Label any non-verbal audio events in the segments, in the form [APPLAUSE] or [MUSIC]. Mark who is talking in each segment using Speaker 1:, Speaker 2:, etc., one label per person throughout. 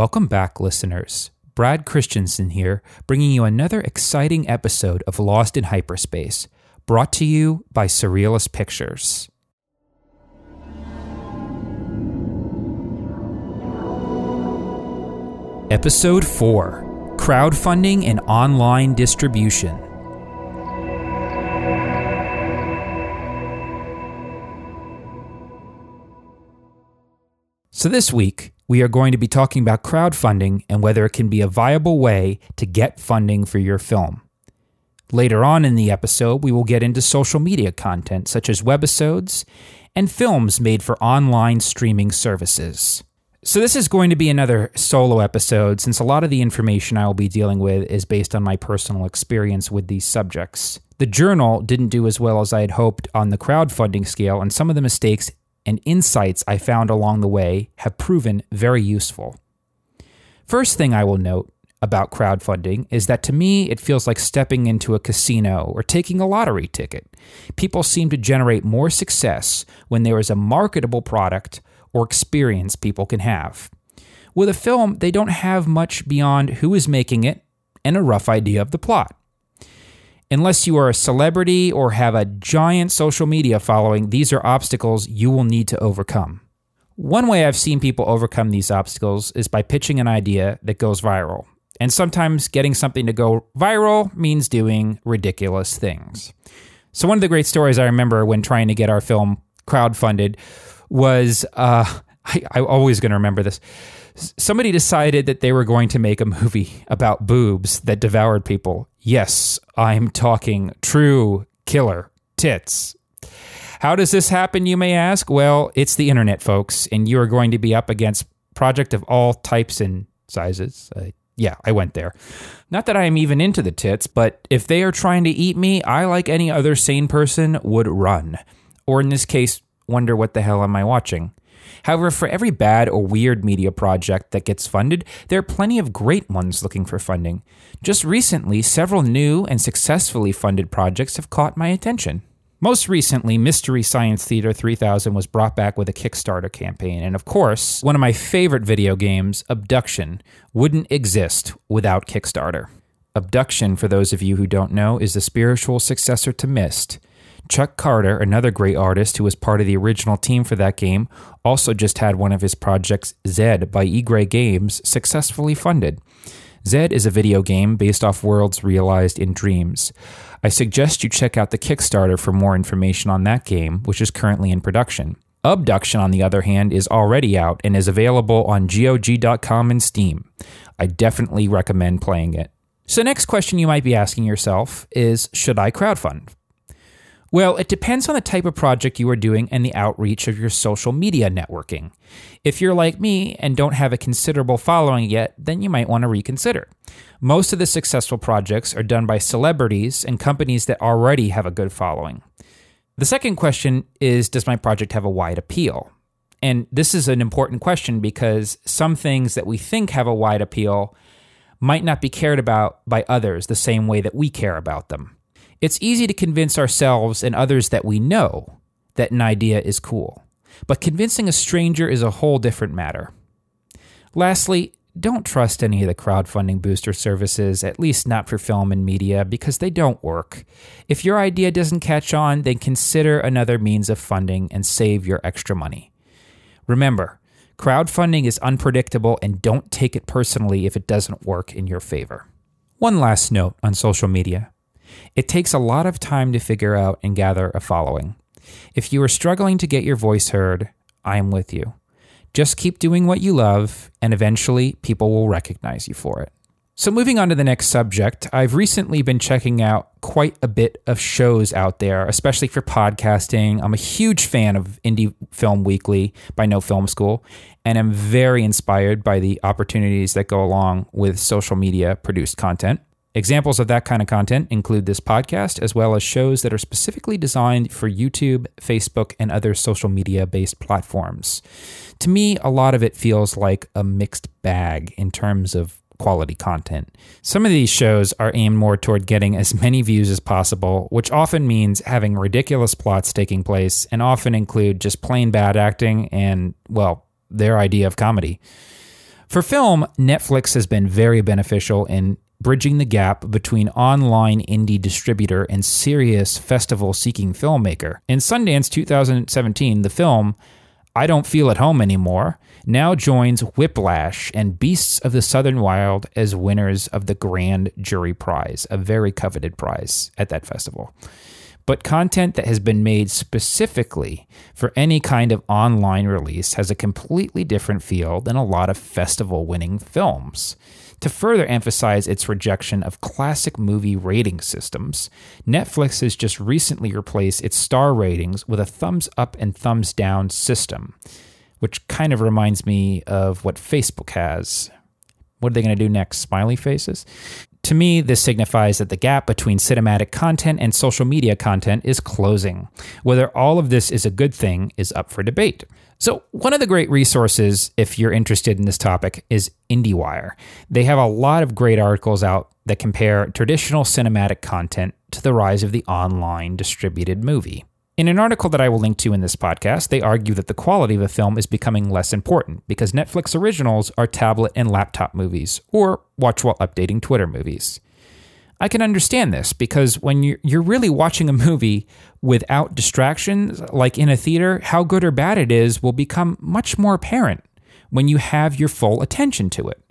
Speaker 1: Welcome back, listeners. Brad Christensen here, bringing you another exciting episode of Lost in Hyperspace, brought to you by Surrealist Pictures. Episode 4 Crowdfunding and Online Distribution. So, this week, we are going to be talking about crowdfunding and whether it can be a viable way to get funding for your film. Later on in the episode, we will get into social media content such as webisodes and films made for online streaming services. So, this is going to be another solo episode since a lot of the information I will be dealing with is based on my personal experience with these subjects. The journal didn't do as well as I had hoped on the crowdfunding scale, and some of the mistakes and insights I found along the way have proven very useful. First thing I will note about crowdfunding is that to me it feels like stepping into a casino or taking a lottery ticket. People seem to generate more success when there is a marketable product or experience people can have. With a film, they don't have much beyond who is making it and a rough idea of the plot. Unless you are a celebrity or have a giant social media following, these are obstacles you will need to overcome. One way I've seen people overcome these obstacles is by pitching an idea that goes viral. And sometimes getting something to go viral means doing ridiculous things. So, one of the great stories I remember when trying to get our film crowdfunded was uh, [LAUGHS] I, I'm always going to remember this somebody decided that they were going to make a movie about boobs that devoured people. Yes, I'm talking true killer tits. How does this happen, you may ask? Well, it's the internet, folks, and you are going to be up against project of all types and sizes. Uh, yeah, I went there. Not that I am even into the tits, but if they are trying to eat me, I, like any other sane person, would run. Or in this case, wonder what the hell am I watching? However, for every bad or weird media project that gets funded, there are plenty of great ones looking for funding. Just recently, several new and successfully funded projects have caught my attention. Most recently, Mystery Science Theater 3000 was brought back with a Kickstarter campaign. And of course, one of my favorite video games, Obduction, wouldn't exist without Kickstarter. Obduction, for those of you who don't know, is the spiritual successor to Myst. Chuck Carter, another great artist who was part of the original team for that game, also just had one of his projects, Zed by Eagre Games, successfully funded. Zed is a video game based off worlds realized in dreams. I suggest you check out the Kickstarter for more information on that game, which is currently in production. Obduction, on the other hand, is already out and is available on GOG.com and Steam. I definitely recommend playing it. So, next question you might be asking yourself is Should I crowdfund? Well, it depends on the type of project you are doing and the outreach of your social media networking. If you're like me and don't have a considerable following yet, then you might want to reconsider. Most of the successful projects are done by celebrities and companies that already have a good following. The second question is Does my project have a wide appeal? And this is an important question because some things that we think have a wide appeal might not be cared about by others the same way that we care about them. It's easy to convince ourselves and others that we know that an idea is cool, but convincing a stranger is a whole different matter. Lastly, don't trust any of the crowdfunding booster services, at least not for film and media, because they don't work. If your idea doesn't catch on, then consider another means of funding and save your extra money. Remember, crowdfunding is unpredictable and don't take it personally if it doesn't work in your favor. One last note on social media. It takes a lot of time to figure out and gather a following. If you are struggling to get your voice heard, I am with you. Just keep doing what you love, and eventually people will recognize you for it. So, moving on to the next subject, I've recently been checking out quite a bit of shows out there, especially for podcasting. I'm a huge fan of Indie Film Weekly by No Film School, and I'm very inspired by the opportunities that go along with social media produced content. Examples of that kind of content include this podcast, as well as shows that are specifically designed for YouTube, Facebook, and other social media based platforms. To me, a lot of it feels like a mixed bag in terms of quality content. Some of these shows are aimed more toward getting as many views as possible, which often means having ridiculous plots taking place and often include just plain bad acting and, well, their idea of comedy. For film, Netflix has been very beneficial in bridging the gap between online indie distributor and serious festival seeking filmmaker. In Sundance 2017, the film I Don't Feel at Home Anymore now joins Whiplash and Beasts of the Southern Wild as winners of the Grand Jury Prize, a very coveted prize at that festival. But content that has been made specifically for any kind of online release has a completely different feel than a lot of festival winning films. To further emphasize its rejection of classic movie rating systems, Netflix has just recently replaced its star ratings with a thumbs up and thumbs down system, which kind of reminds me of what Facebook has. What are they going to do next? Smiley faces? To me, this signifies that the gap between cinematic content and social media content is closing. Whether all of this is a good thing is up for debate. So, one of the great resources, if you're interested in this topic, is IndieWire. They have a lot of great articles out that compare traditional cinematic content to the rise of the online distributed movie. In an article that I will link to in this podcast, they argue that the quality of a film is becoming less important because Netflix originals are tablet and laptop movies, or watch while updating Twitter movies. I can understand this because when you're, really watching a movie without distractions, like in a theater, how good or bad it is will become much more apparent when you have your full attention to it.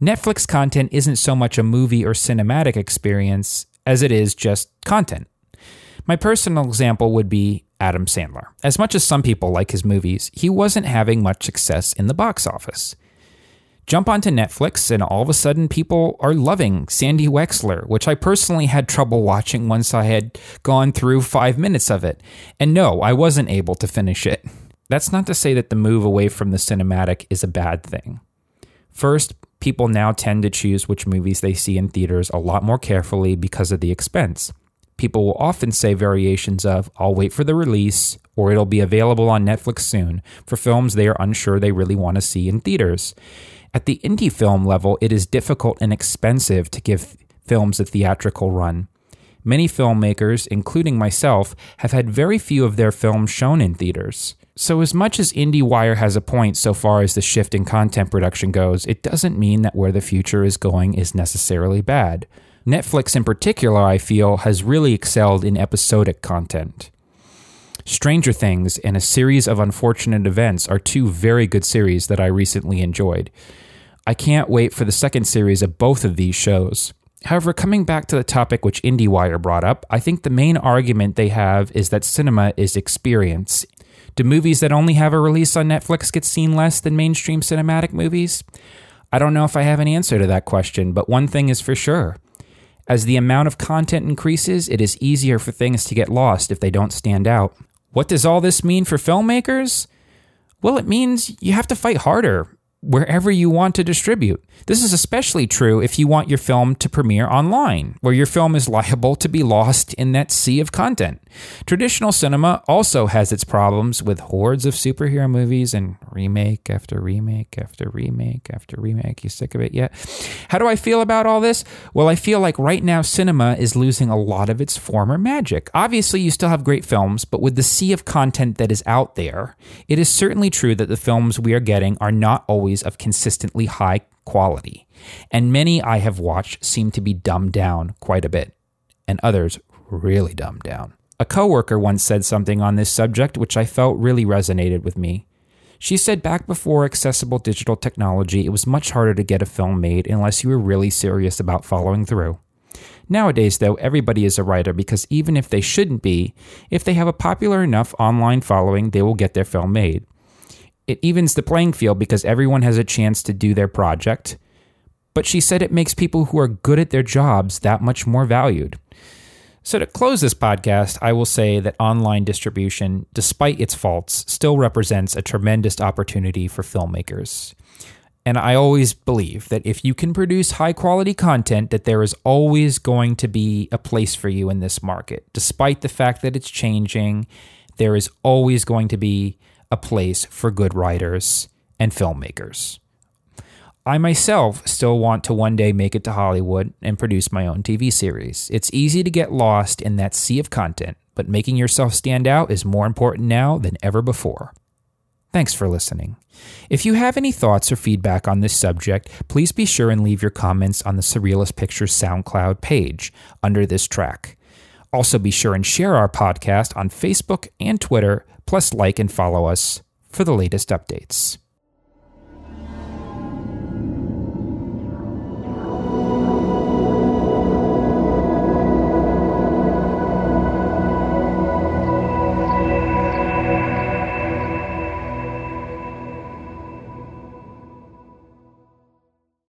Speaker 1: Netflix content isn't so much a movie or cinematic experience as it is just content. My personal example would be Adam Sandler. As much as some people like his movies, he wasn't having much success in the box office. Jump onto Netflix, and all of a sudden, people are loving Sandy Wexler, which I personally had trouble watching once I had gone through five minutes of it. And no, I wasn't able to finish it. That's not to say that the move away from the cinematic is a bad thing. First, people now tend to choose which movies they see in theaters a lot more carefully because of the expense people will often say variations of, I'll wait for the release, or it'll be available on Netflix soon for films they are unsure they really want to see in theaters. At the indie film level, it is difficult and expensive to give films a theatrical run. Many filmmakers, including myself, have had very few of their films shown in theaters. So, as much as IndieWire has a point so far as the shift in content production goes, it doesn't mean that where the future is going is necessarily bad. Netflix, in particular, I feel, has really excelled in episodic content. Stranger Things and A Series of Unfortunate Events are two very good series that I recently enjoyed. I can't wait for the second series of both of these shows. However, coming back to the topic which IndieWire brought up, I think the main argument they have is that cinema is experience. Do movies that only have a release on Netflix get seen less than mainstream cinematic movies? I don't know if I have an answer to that question, but one thing is for sure as the amount of content increases, it is easier for things to get lost if they don't stand out. What does all this mean for filmmakers? Well, it means you have to fight harder wherever you want to distribute. This is especially true if you want your film to premiere online, where your film is liable to be lost in that sea of content. Traditional cinema also has its problems with hordes of superhero movies and remake after remake after remake after remake. You sick of it yet? How do I feel about all this? Well, I feel like right now cinema is losing a lot of its former magic. Obviously, you still have great films, but with the sea of content that is out there, it is certainly true that the films we are getting are not always of consistently high quality. And many I have watched seem to be dumbed down quite a bit, and others really dumbed down. A coworker once said something on this subject which I felt really resonated with me. She said back before accessible digital technology, it was much harder to get a film made unless you were really serious about following through. Nowadays, though, everybody is a writer because even if they shouldn't be, if they have a popular enough online following, they will get their film made. It evens the playing field because everyone has a chance to do their project. But she said it makes people who are good at their jobs that much more valued. So, to close this podcast, I will say that online distribution, despite its faults, still represents a tremendous opportunity for filmmakers. And I always believe that if you can produce high quality content, that there is always going to be a place for you in this market. Despite the fact that it's changing, there is always going to be a place for good writers and filmmakers. I myself still want to one day make it to Hollywood and produce my own TV series. It's easy to get lost in that sea of content, but making yourself stand out is more important now than ever before. Thanks for listening. If you have any thoughts or feedback on this subject, please be sure and leave your comments on the Surrealist Pictures SoundCloud page under this track. Also, be sure and share our podcast on Facebook and Twitter, plus like and follow us for the latest updates.